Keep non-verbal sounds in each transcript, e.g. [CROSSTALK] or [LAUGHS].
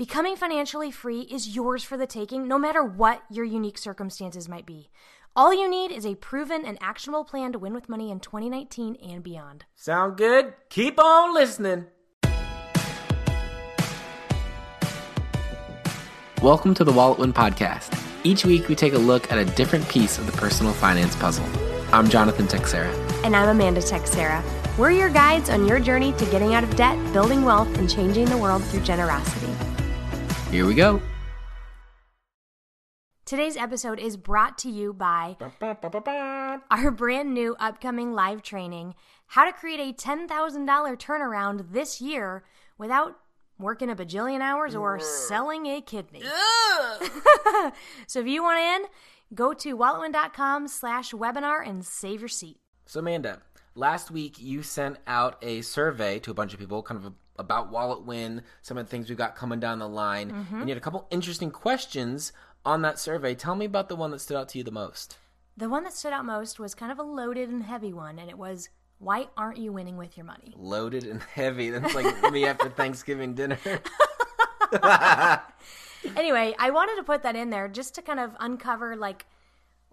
Becoming financially free is yours for the taking, no matter what your unique circumstances might be. All you need is a proven and actionable plan to win with money in 2019 and beyond. Sound good? Keep on listening. Welcome to the Wallet Win Podcast. Each week we take a look at a different piece of the personal finance puzzle. I'm Jonathan Texera. And I'm Amanda Texera. We're your guides on your journey to getting out of debt, building wealth, and changing the world through generosity. Here we go. Today's episode is brought to you by our brand new upcoming live training How to Create a $10,000 Turnaround This Year Without Working a Bajillion Hours or Selling a Kidney. [LAUGHS] so if you want in, go to walletwin.com slash webinar and save your seat. So, Amanda, last week you sent out a survey to a bunch of people, kind of about Wallet Win, some of the things we've got coming down the line. Mm-hmm. And you had a couple interesting questions on that survey. Tell me about the one that stood out to you the most. The one that stood out most was kind of a loaded and heavy one, and it was, why aren't you winning with your money? Loaded and heavy. That's like [LAUGHS] me after Thanksgiving dinner. [LAUGHS] anyway, I wanted to put that in there just to kind of uncover like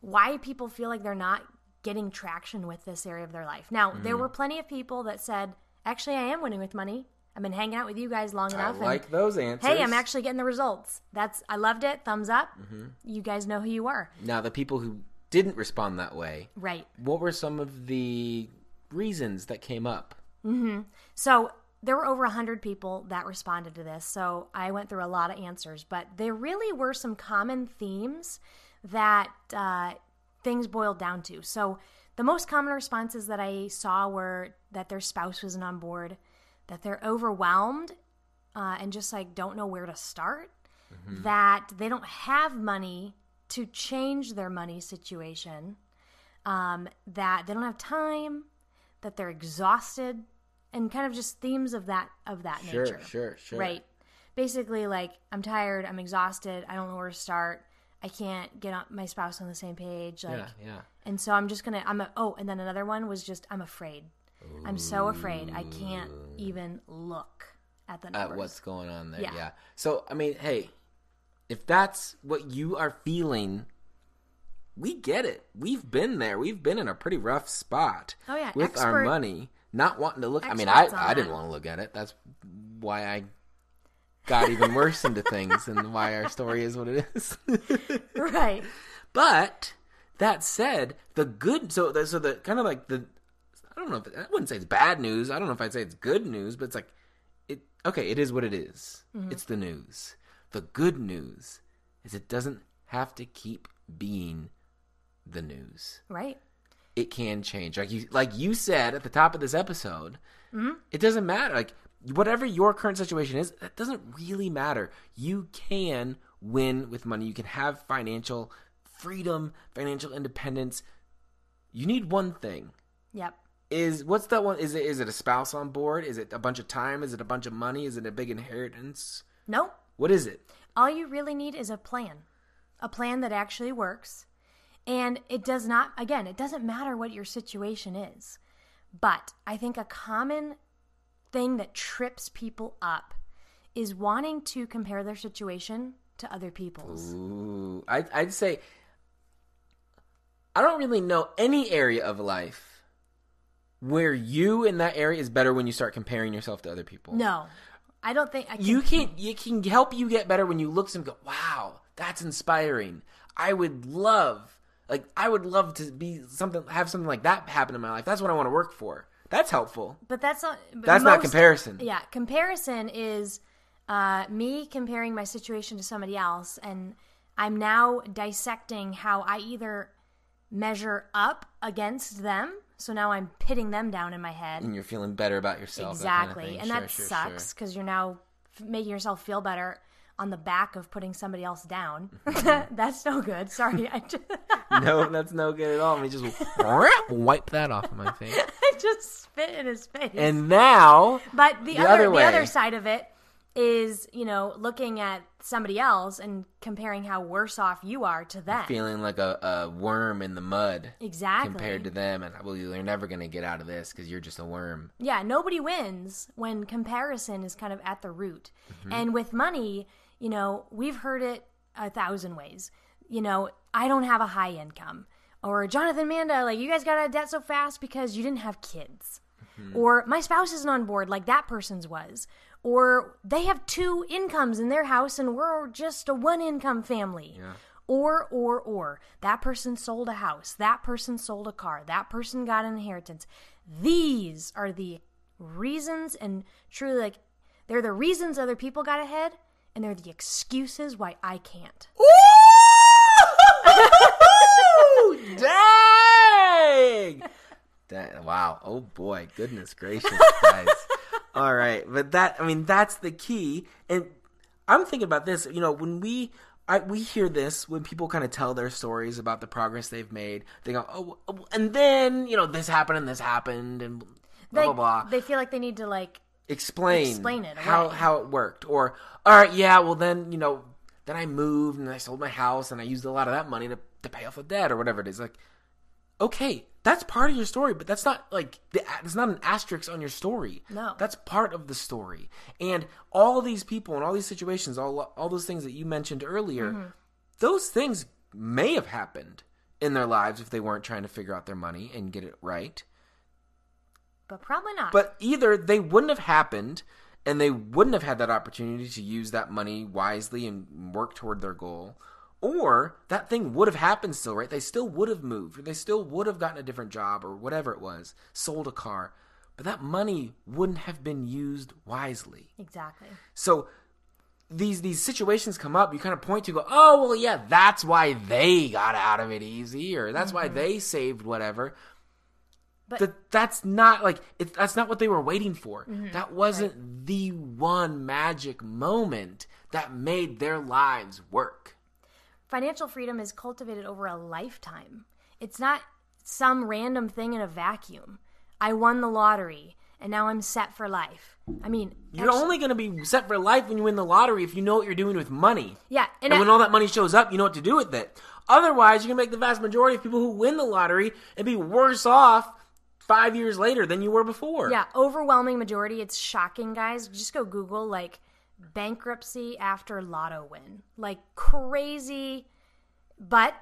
why people feel like they're not getting traction with this area of their life. Now, Mm-hmm. there were plenty of people that said, "Actually, I am winning with money. I've been hanging out with you guys long I enough." and, like those answers. Hey, I'm actually getting the results. That's I loved it. Thumbs up. Mm-hmm. You guys know who you are. Now, the people who didn't respond that way, Right. what were some of the reasons that came up? So there were over 100 people that responded to this. So I went through a lot of answers, but there really were some common themes that uh, things boiled down to. So the most common responses that I saw were that their spouse wasn't on board, that they're overwhelmed uh, and just like don't know where to start, that they don't have money to change their money situation, um, that they don't have time, that they're exhausted, and kind of just themes of that of that Sure, nature. sure, sure. Right. Basically, like I'm tired, I'm exhausted, I don't know where to start. I can't get on, my spouse on the same page. Like, Yeah, yeah. and so I'm just gonna. I'm a, oh, and then another one was just I'm afraid. I'm so afraid I can't even look at the numbers. At what's going on there. Yeah. Yeah. So, I mean, hey, if that's what you are feeling, we get it. We've been there. We've been in a pretty rough spot. Oh, yeah. With our money, not wanting to look. I mean, I, I didn't want to look at it. That's why I got even worse into things and why our story is what it is. [LAUGHS] right. But that said, the good so the, so the kind of like the I don't know if I wouldn't say it's bad news. I don't know if I'd say it's good news, but it's like it okay, it is what it is. Mm-hmm. It's the news. The good news is it doesn't have to keep being the news. Right. It can change. Like you like you said at the top of this episode, mm-hmm. it doesn't matter. Like whatever your current situation is, that doesn't really matter. You can win with money. You can have financial freedom, financial independence. You need one thing. Yep. Is what's that one? Is it is it a spouse on board? Is it a bunch of time? Is it a bunch of money? Is it a big inheritance? Nope. What is it? All you really need is a plan, a plan that actually works. And it does not, again, it doesn't matter what your situation is. But I think a common thing that trips people up is wanting to compare their situation to other people's. Ooh, I, I'd say I don't really know any area of life where you in that area is better when you start comparing yourself to other people. No, I don't think I can. You can you can help you get better when you look at and go, "Wow, that's inspiring." I would love like I would love to be something have something like that happen in my life. That's what I want to work for. That's helpful. But that's not. but That's not comparison. Yeah, comparison is uh, me comparing my situation to somebody else, and I'm now dissecting how I either measure up against them. So now I'm pitting them down in my head. And you're feeling better about yourself. that kind of exactly, and Sure, that sure, sucks because you're now f- making yourself feel better on the back of putting somebody else down. Mm-hmm. [LAUGHS] [LAUGHS] that's no good. Sorry, I just, [LAUGHS] no, that's no good at all. Let me just wipe that off of my face. I just spit in his face. And now But the, The other, other the other side of it is, you know, looking at somebody else and comparing how worse off you are to them. Feeling like a, a worm in the mud exactly. compared to them, and well, you're never going to get out of this because you're just a worm. Yeah, nobody wins when comparison is kind of at the root. And with money, you know, we've heard it a thousand ways. You know, I don't have a high income. Or Jonathan Manda, like, you guys got out of debt so fast because you didn't have kids. Mm-hmm. Or my spouse isn't on board like that person's was. Or they have two incomes in their house and we're just a one income family. Yeah. Or, or, or. That person sold a house. That person sold a car. That person got an inheritance. These are the reasons, and truly, like, they're the reasons other people got ahead, and they're the excuses why I can't. [LAUGHS] Ooh! Dang! That, wow. Oh boy. Goodness gracious, guys. All right. But that, I mean, that's the key. And I'm thinking about this, you know, when we, I, we hear this when people kind of tell their stories about the progress they've made. They go, oh, and then, you know, this happened and this happened and blah, They, blah, blah. they feel like they need to, like, explain Explain it how away. how it worked or all right yeah well then you know then i moved and i sold my house and i used a lot of that money to, to pay off the debt or whatever it is like okay that's part of your story but that's not like the, it's not an asterisk on your story No. that's part of the story and all these people and all these situations all all those things that you mentioned earlier Mm-hmm. those things may have happened in their lives if they weren't trying to figure out their money and get it right but probably not. but either they wouldn't have happened and they wouldn't have had that opportunity to use that money wisely and work toward their goal, or that thing would have happened still, right? They still would have moved, or they still would have gotten a different job, or whatever it was, sold a car, but that money wouldn't have been used wisely. exactly. So these these situations come up, you kind of point to go, oh well, yeah, that's why they got out of it easy, or that's why mm-hmm. they saved whatever. But- that that's not like it, that's not what they were waiting for. Mm-hmm. That wasn't the one magic moment that made their lives work. Financial freedom is cultivated over a lifetime. It's not some random thing in a vacuum. I won the lottery and now I'm set for life. I mean, You're actu- only going to be set for life when you win the lottery if you know what you're doing with money. yeah, and, And I- when all that money shows up, you know what to do with it. Otherwise, you can make the vast majority of people who win the lottery and be worse off five years later than you were before. yeah, overwhelming majority. It's shocking, guys. Just go Google like bankruptcy after lotto win, like crazy. But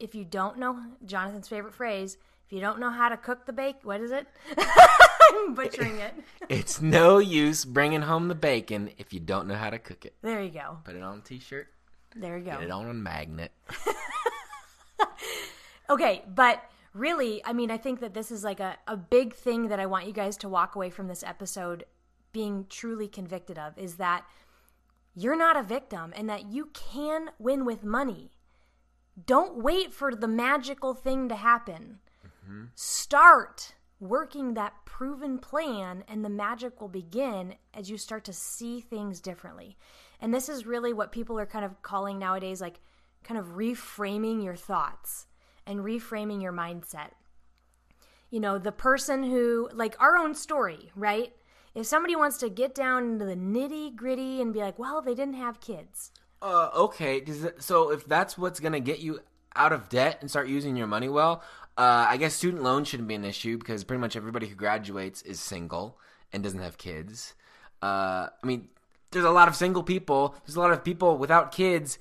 if you don't know Jonathan's favorite phrase, if you don't know how to cook the bake, what is it? [LAUGHS] I'm butchering it. [LAUGHS] It's no use bringing home the bacon if you don't know how to cook it. There you go. Put it on a t-shirt, There you go. get it on a magnet. [LAUGHS] Okay, but really, I mean, I think that this is like a, a big thing that I want you guys to walk away from this episode being truly convicted of is that you're not a victim and that you can win with money. Don't wait for the magical thing to happen. Mm-hmm. Start working that proven plan, and the magic will begin as you start to see things differently. And this is really what people are kind of calling nowadays like kind of reframing your thoughts and reframing your mindset. You know, the person who, like our own story, right? If somebody wants to get down into the nitty gritty and be like, well, they didn't have kids. Uh, okay. So if that's what's gonna get you out of debt and start using your money well, uh, I guess student loans shouldn't be an issue because pretty much everybody who graduates is single and doesn't have kids. Uh, I mean, there's a lot of single people. There's a lot of people without kids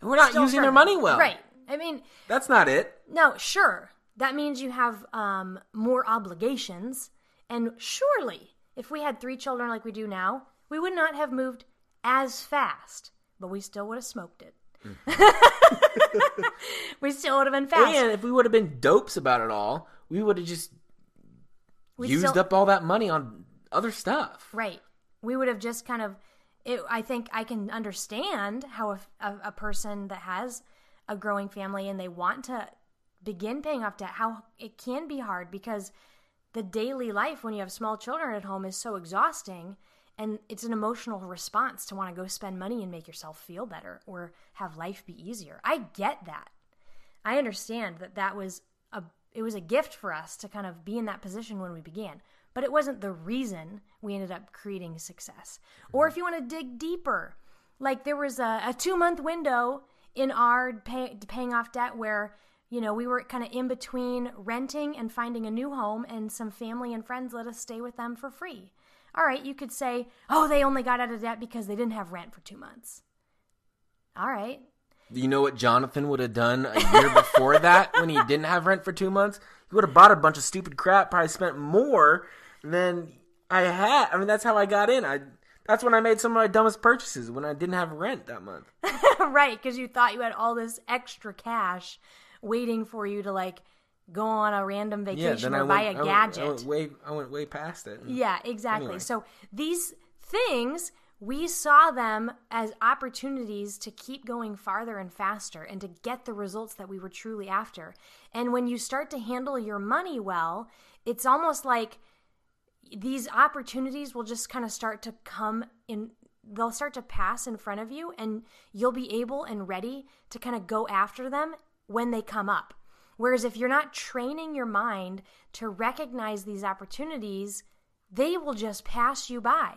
who are not Still using their money well. Right. I mean, That's not it. No, sure. That means you have um, more obligations. And surely, if we had three children like we do now, we would not have moved as fast, but we still would have smoked it. [LAUGHS] [LAUGHS] we still would have been fast. And if we would have been dopes about it all, we would have just we used still, up all that money on other stuff. Right. We would have just kind of. It, I think I can understand how a, a, a person that has a growing family and they want to begin paying off debt, how it can be hard because the daily life when you have small children at home is so exhausting and it's an emotional response to want to go spend money and make yourself feel better or have life be easier. I get that. I understand that that was a it was a gift for us to kind of be in that position when we began. but it wasn't the reason we ended up creating success. Or if you want to dig deeper, like there was a, a two month window in our pay, paying off debt where you know we were kind of in between renting and finding a new home and some family and friends let us stay with them for free all right you could say oh they only got out of debt because they didn't have rent for two months all right You know what Jonathan would have done a year before that when he didn't have rent for two months? He would have bought a bunch of stupid crap, probably spent more than I had. I mean, that's how I got in. I that's when I made some of my dumbest purchases when I didn't have rent that month. [LAUGHS] right because you thought you had all this extra cash waiting for you to like go on a random vacation or buy went, a I gadget went, I went way I went way past it. Mm. Yeah, exactly. Anyway. So these things, we saw them as opportunities to keep going farther and faster and to get the results that we were truly after. And when you start to handle your money well, it's almost like these opportunities will just kind of start to come in they'll start to pass in front of you and you'll be able and ready to kind of go after them when they come up. Whereas if you're not training your mind to recognize these opportunities, they will just pass you by.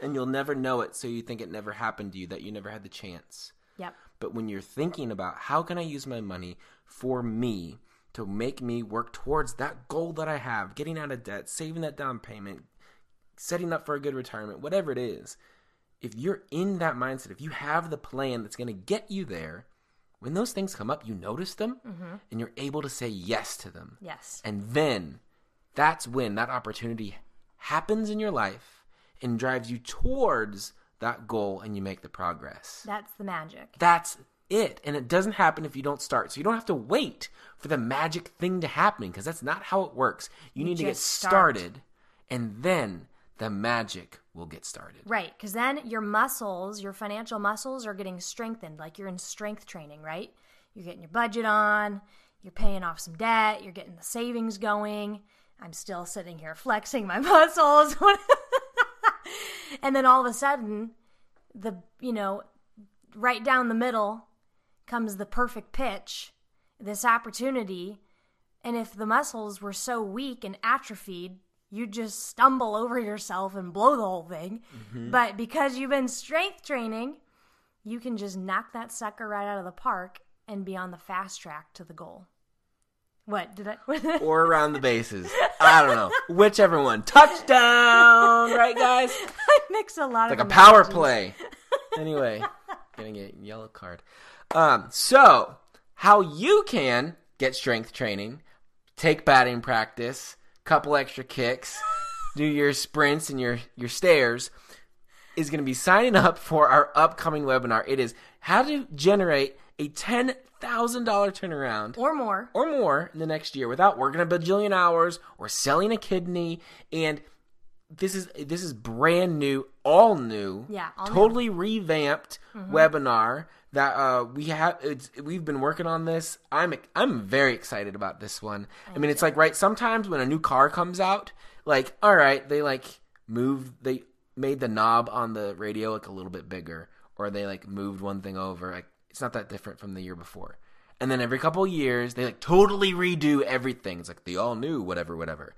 And you'll never know it, so you think it never happened to you, that you never had the chance. Yep. But when you're thinking about how can I use my money for me to make me work towards that goal that I have, getting out of debt, saving that down payment, setting up for a good retirement, whatever it is, if you're in that mindset, if you have the plan that's going to get you there, when those things come up, you notice them mm-hmm. and you're able to say yes to them. Yes. And then that's when that opportunity happens in your life and drives you towards that goal and you make the progress. That's the magic. That's it. And it doesn't happen if you don't start. So you don't have to wait for the magic thing to happen because that's not how it works. You, need to get start. started and then the magic will get started. Right, because then your muscles, your financial muscles, are getting strengthened. Like you're in strength training, right? You're getting your budget on, you're paying off some debt, you're getting the savings going. I'm still sitting here [LAUGHS] flexing my [LAUGHS] muscles. [LAUGHS] and then all of a sudden, the, you know, right down the middle comes the perfect pitch, this opportunity. And if the muscles were so weak and atrophied, you'd just stumble over yourself and blow the whole thing. Mm-hmm. But because you've been strength training, you can just knock that sucker right out of the park and be on the fast track to the goal. What did I? [LAUGHS] Or around the bases. I don't know. Whichever one. Touchdown! Right, guys? [LAUGHS] I mix a lot like of a power play. [LAUGHS] Anyway, getting a yellow card. Um, so how you can get strength training, take batting practice, couple extra kicks, do your sprints and your your stairs is going to be signing up for our upcoming webinar. It is how to generate a ten thousand dollar turnaround or more. or more in the next year without working a bajillion hours or selling a kidney and this is this is brand new all new Yeah, all new. totally revamped webinar that uh we have it's we've been working on this. I'm i'm very excited about this one. I mean it's like right sometimes when a new car comes out like all right they like moved they made the knob on the radio like a little bit bigger or they like moved one thing over like it's not that different from the year before. And then every couple of years they like totally redo everything. It's like the all new whatever whatever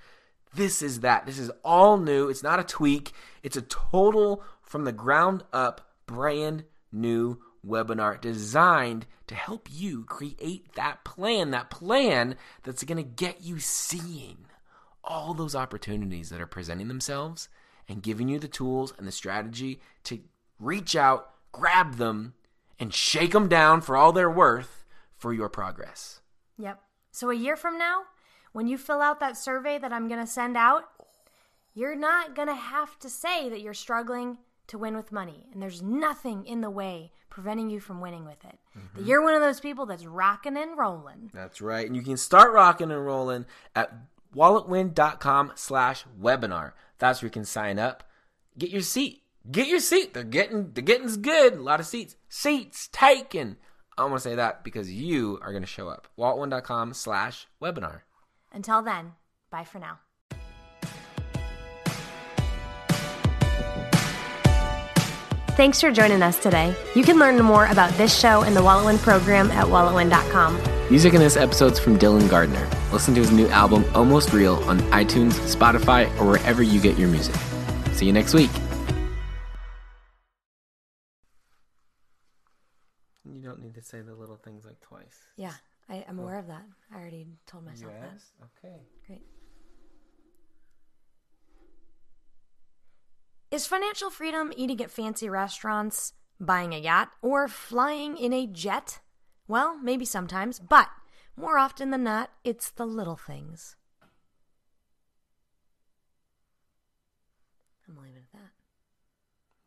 this is that this is all new it's not a tweak it's a total from the ground up brand new webinar designed to help you create that plan that plan that's going to get you seeing all those opportunities that are presenting themselves and giving you the tools and the strategy to reach out, grab them, and shake them down for all they're worth for your progress. Yep. So a year from now, when you fill out that survey that I'm going to send out, you're not going to have to say that you're struggling to win with money. And there's nothing in the way preventing you from winning with it. That mm-hmm. you're one of those people that's rocking and rolling. That's right. And you can start rocking and rolling at walletwin.com slash webinar. That's where you can sign up. Get your seat. Get your seat. They're getting the getting's good. A lot of seats. Seats taken. I want to say that because you are going to show up. walletwin.com slash webinar. Until then, bye for now. Thanks for joining us today. You can learn more about this show and the Walletwin program at walletwin.com. Music in this episode's from Dylan Gardner. listen to his new album, Almost Real, on iTunes, Spotify, or wherever you get your music. See you next week. You don't need to say the little things like twice. Yeah, I, I'm aware of that. I already told myself that. Okay. Great. Is financial freedom eating at fancy restaurants, buying a yacht, or flying in a jet? Well, maybe sometimes, but more often than not, it's the little things. I'm leaving it at that.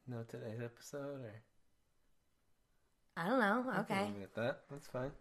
No today's episode, or I don't know. Okay. leave it at that. That's fine.